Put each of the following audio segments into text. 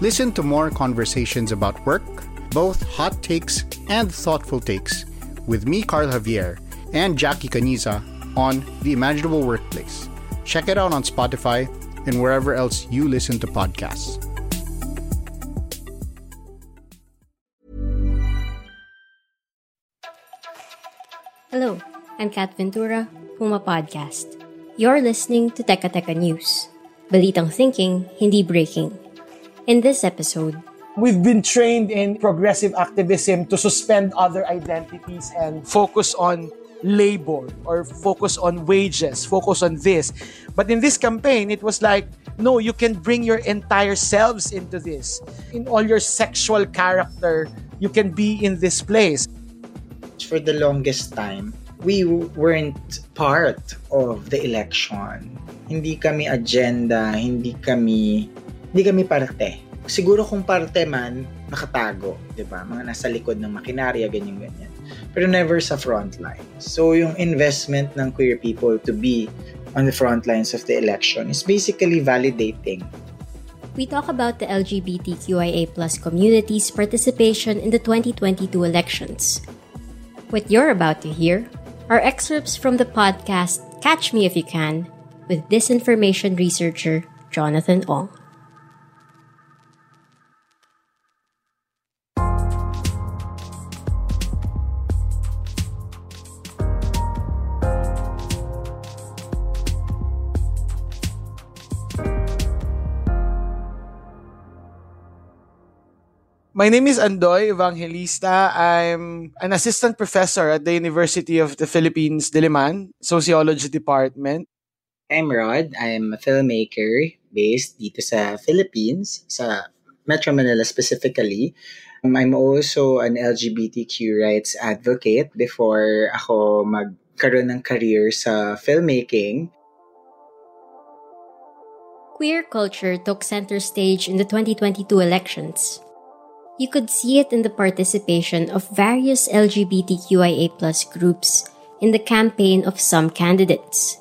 Listen to more conversations about work, both hot takes and thoughtful takes, with me, Carl Javier, and Jackie Caniza on The Imaginable Workplace. Check it out on Spotify and wherever else you listen to podcasts. Hello, I'm Kat Ventura, Puma Podcast. You're listening to Teka Teka News. Balitang thinking, hindi breaking. In this episode, we've been trained in progressive activism to suspend other identities and focus on labor or focus on wages, focus on this. But in this campaign, it was like, no, you can bring your entire selves into this. In all your sexual character, you can be in this place. For the longest time, we weren't part of the election. Hindi kami agenda, hindi kami hindi kami parte. Siguro kung parte man, nakatago, di ba? Mga nasa likod ng makinarya, ganyan-ganyan. Pero never sa front line. So, yung investment ng queer people to be on the front lines of the election is basically validating we talk about the LGBTQIA plus community's participation in the 2022 elections. What you're about to hear are excerpts from the podcast Catch Me If You Can with disinformation researcher Jonathan Ong. My name is Andoy Evangelista. I'm an assistant professor at the University of the Philippines, Diliman, Sociology Department. I'm Rod. I'm a filmmaker based dito sa Philippines, sa Metro Manila specifically. Um, I'm also an LGBTQ rights advocate before ako magkaroon ng career sa filmmaking. Queer culture took center stage in the 2022 elections. You could see it in the participation of various LGBTQIA groups in the campaign of some candidates.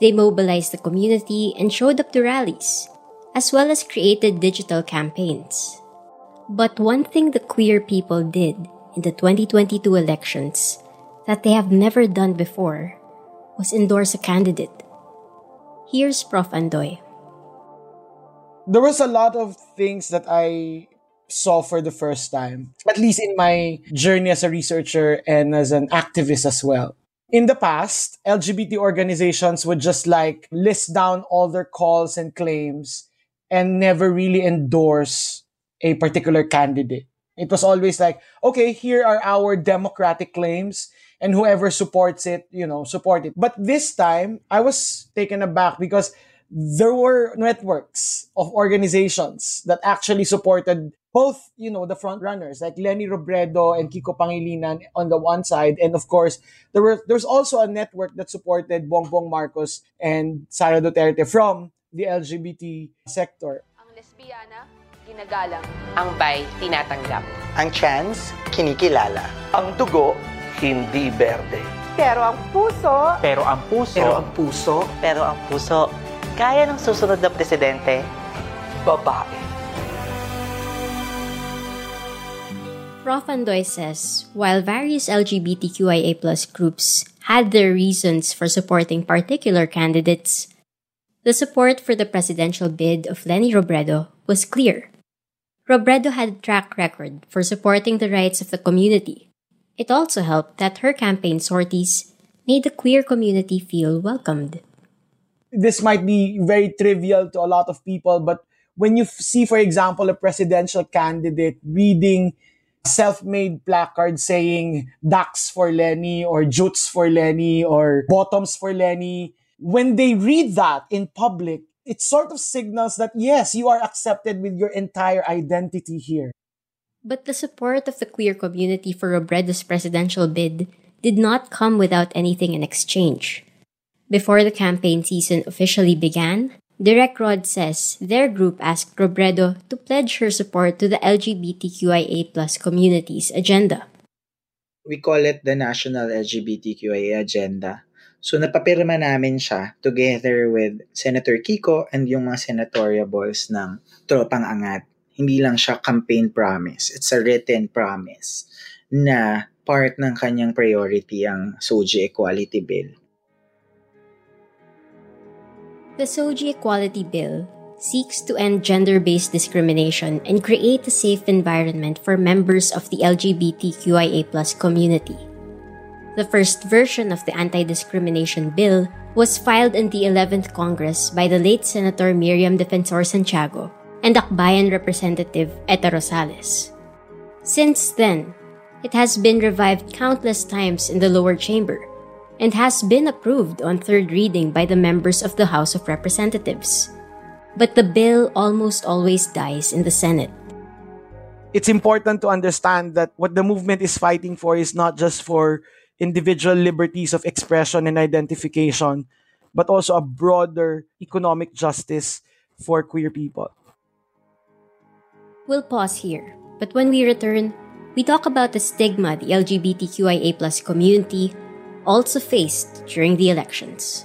They mobilized the community and showed up to rallies, as well as created digital campaigns. But one thing the queer people did in the 2022 elections that they have never done before was endorse a candidate. Here's Prof. Andoy. There was a lot of things that I saw for the first time, at least in my journey as a researcher and as an activist as well. In the past, LGBT organizations would just like list down all their calls and claims and never really endorse a particular candidate. It was always like, okay, here are our democratic claims and whoever supports it, you know, support it. But this time, I was taken aback because there were networks of organizations that actually supported both, you know, the front runners like Lenny Robredo and Kiko Pangilinan on the one side, and of course, there were there's also a network that supported Bongbong Marcos and Sara Duterte from the LGBT sector. Ang lesbiana, ginagalang. Ang bi, tinatanggap. Ang trans, kinikilala. Ang dugo, hindi berde. Pero ang puso, pero ang puso, pero ang puso, pero ang puso, kaya ng susunod na presidente, babae. Prof. Andoy says, while various LGBTQIA groups had their reasons for supporting particular candidates, the support for the presidential bid of Leni Robredo was clear. Robredo had a track record for supporting the rights of the community. It also helped that her campaign sorties made the queer community feel welcomed. This might be very trivial to a lot of people, but when you see, for example, a presidential candidate reading self-made placard saying ducks for Leni or jutes for Leni or bottoms for Leni. When they read that in public, it sort of signals that yes, you are accepted with your entire identity here. But the support of the queer community for Robredo's presidential bid did not come without anything in exchange. Before the campaign season officially began, Direct Rod says their group asked Robredo to pledge her support to the LGBTQIA plus community's agenda. We call it the National LGBTQIA Agenda. So napapirma namin siya together with Senator Kiko and yung mga senatoriables ng Tropang Angat. Hindi lang siya campaign promise. It's a written promise na part ng kanyang priority ang SOGI Equality Bill. The SOGI Equality Bill seeks to end gender based discrimination and create a safe environment for members of the LGBTQIA community. The first version of the anti discrimination bill was filed in the 11th Congress by the late Senator Miriam Defensor Santiago and Akbayan Representative Etta Rosales. Since then, it has been revived countless times in the lower chamber and has been approved on third reading by the members of the House of Representatives. But the bill almost always dies in the Senate. It's important to understand that what the movement is fighting for is not just for individual liberties of expression and identification, but also a broader economic justice for queer people. We'll pause here, but when we return, we talk about the stigma the LGBTQIA community also faced during the elections.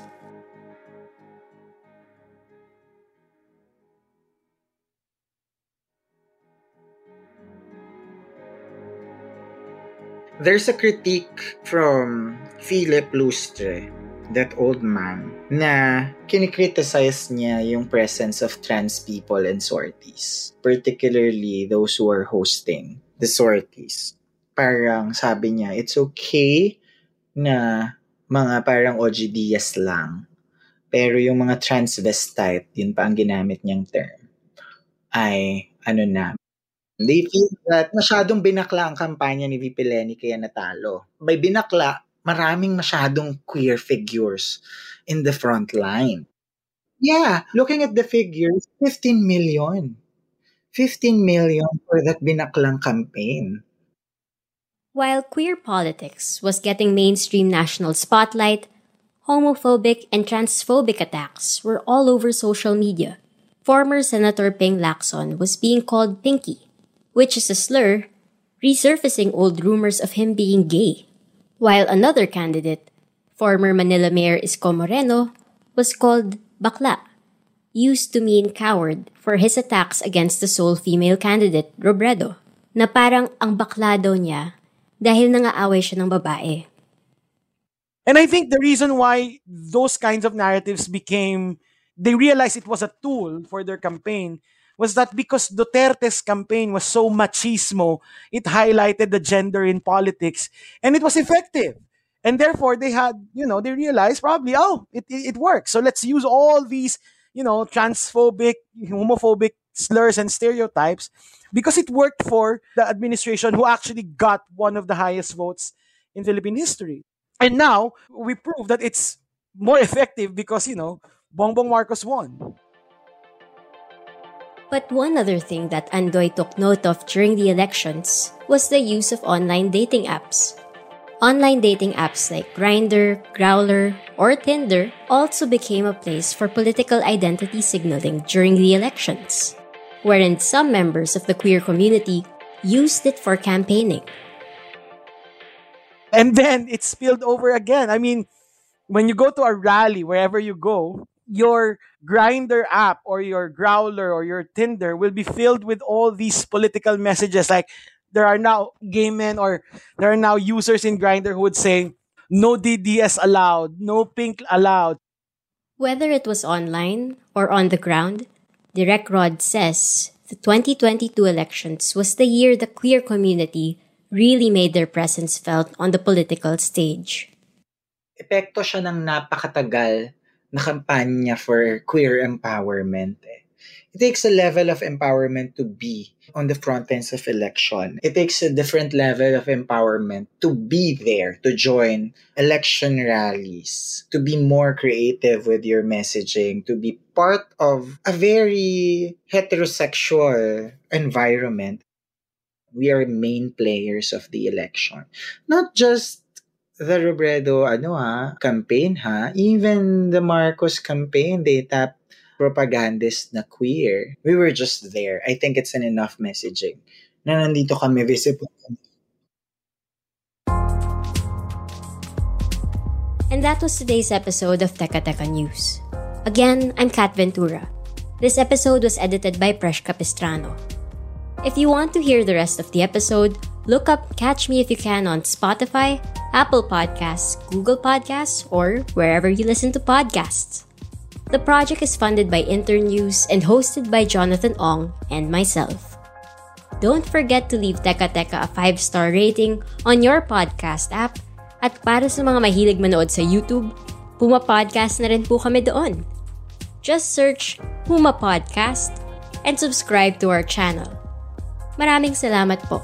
There's a critique from Philip Lustre, that old man, na kinikriticize niya yung presence of trans people in sorties. Particularly those who are hosting the sorties. Parang sabi niya, it's okay na mga parang OGDS lang. Pero yung mga transvestite, yun pa ang ginamit niyang term, ay ano na, They feel that masyadong binakla ang kampanya ni VP Lenny kaya natalo. By binakla, maraming masyadong queer figures in the front line. Yeah, looking at the figures, 15 million. 15 million for that binaklang campaign. While queer politics was getting mainstream national spotlight, homophobic and transphobic attacks were all over social media. Former Senator Ping Lacson was being called Pinky which is a slur, resurfacing old rumors of him being gay. While another candidate, former Manila Mayor Isko Moreno, was called bakla, used to mean coward for his attacks against the sole female candidate, Robredo, na parang ang bakla daw niya dahil nangaaway siya ng babae. And I think the reason why those kinds of narratives became, they realized it was a tool for their campaign was that because Duterte's campaign was so machismo, it highlighted the gender in politics and it was effective. And therefore, they had, you know, they realized probably, oh, it, it, it works. So let's use all these, you know, transphobic, homophobic slurs and stereotypes because it worked for the administration who actually got one of the highest votes in Philippine history. And now we prove that it's more effective because, you know, Bongbong Marcos won. But one other thing that Andoy took note of during the elections was the use of online dating apps. Online dating apps like Grindr, Growler, or Tinder also became a place for political identity signaling during the elections, wherein some members of the queer community used it for campaigning. And then it spilled over again. I mean, when you go to a rally, wherever you go, your Grindr app or your Growler or your Tinder will be filled with all these political messages. Like there are now gay men or there are now users in Grindr who would say, no DDS allowed, no pink allowed. Whether it was online or on the ground, Direct Rod says the 2022 elections was the year the queer community really made their presence felt on the political stage. Epekto siya ng napakatagal na kampanya for queer empowerment. Eh. It takes a level of empowerment to be on the front lines of election. It takes a different level of empowerment to be there, to join election rallies, to be more creative with your messaging, to be part of a very heterosexual environment. We are main players of the election. Not just the Robredo ano ha, campaign ha, even the Marcos campaign, they tapped propagandist na queer. We were just there. I think it's an enough messaging na nandito kami visible. And that was today's episode of Teka Teka News. Again, I'm Kat Ventura. This episode was edited by Presh Capistrano. If you want to hear the rest of the episode, look up Catch Me If You Can on Spotify, Apple Podcasts, Google Podcasts, or wherever you listen to podcasts. The project is funded by Internews and hosted by Jonathan Ong and myself. Don't forget to leave Teka Teka a 5-star rating on your podcast app at para sa mga mahilig manood sa YouTube, Puma Podcast na rin po kami doon. Just search Puma Podcast and subscribe to our channel. Maraming salamat po.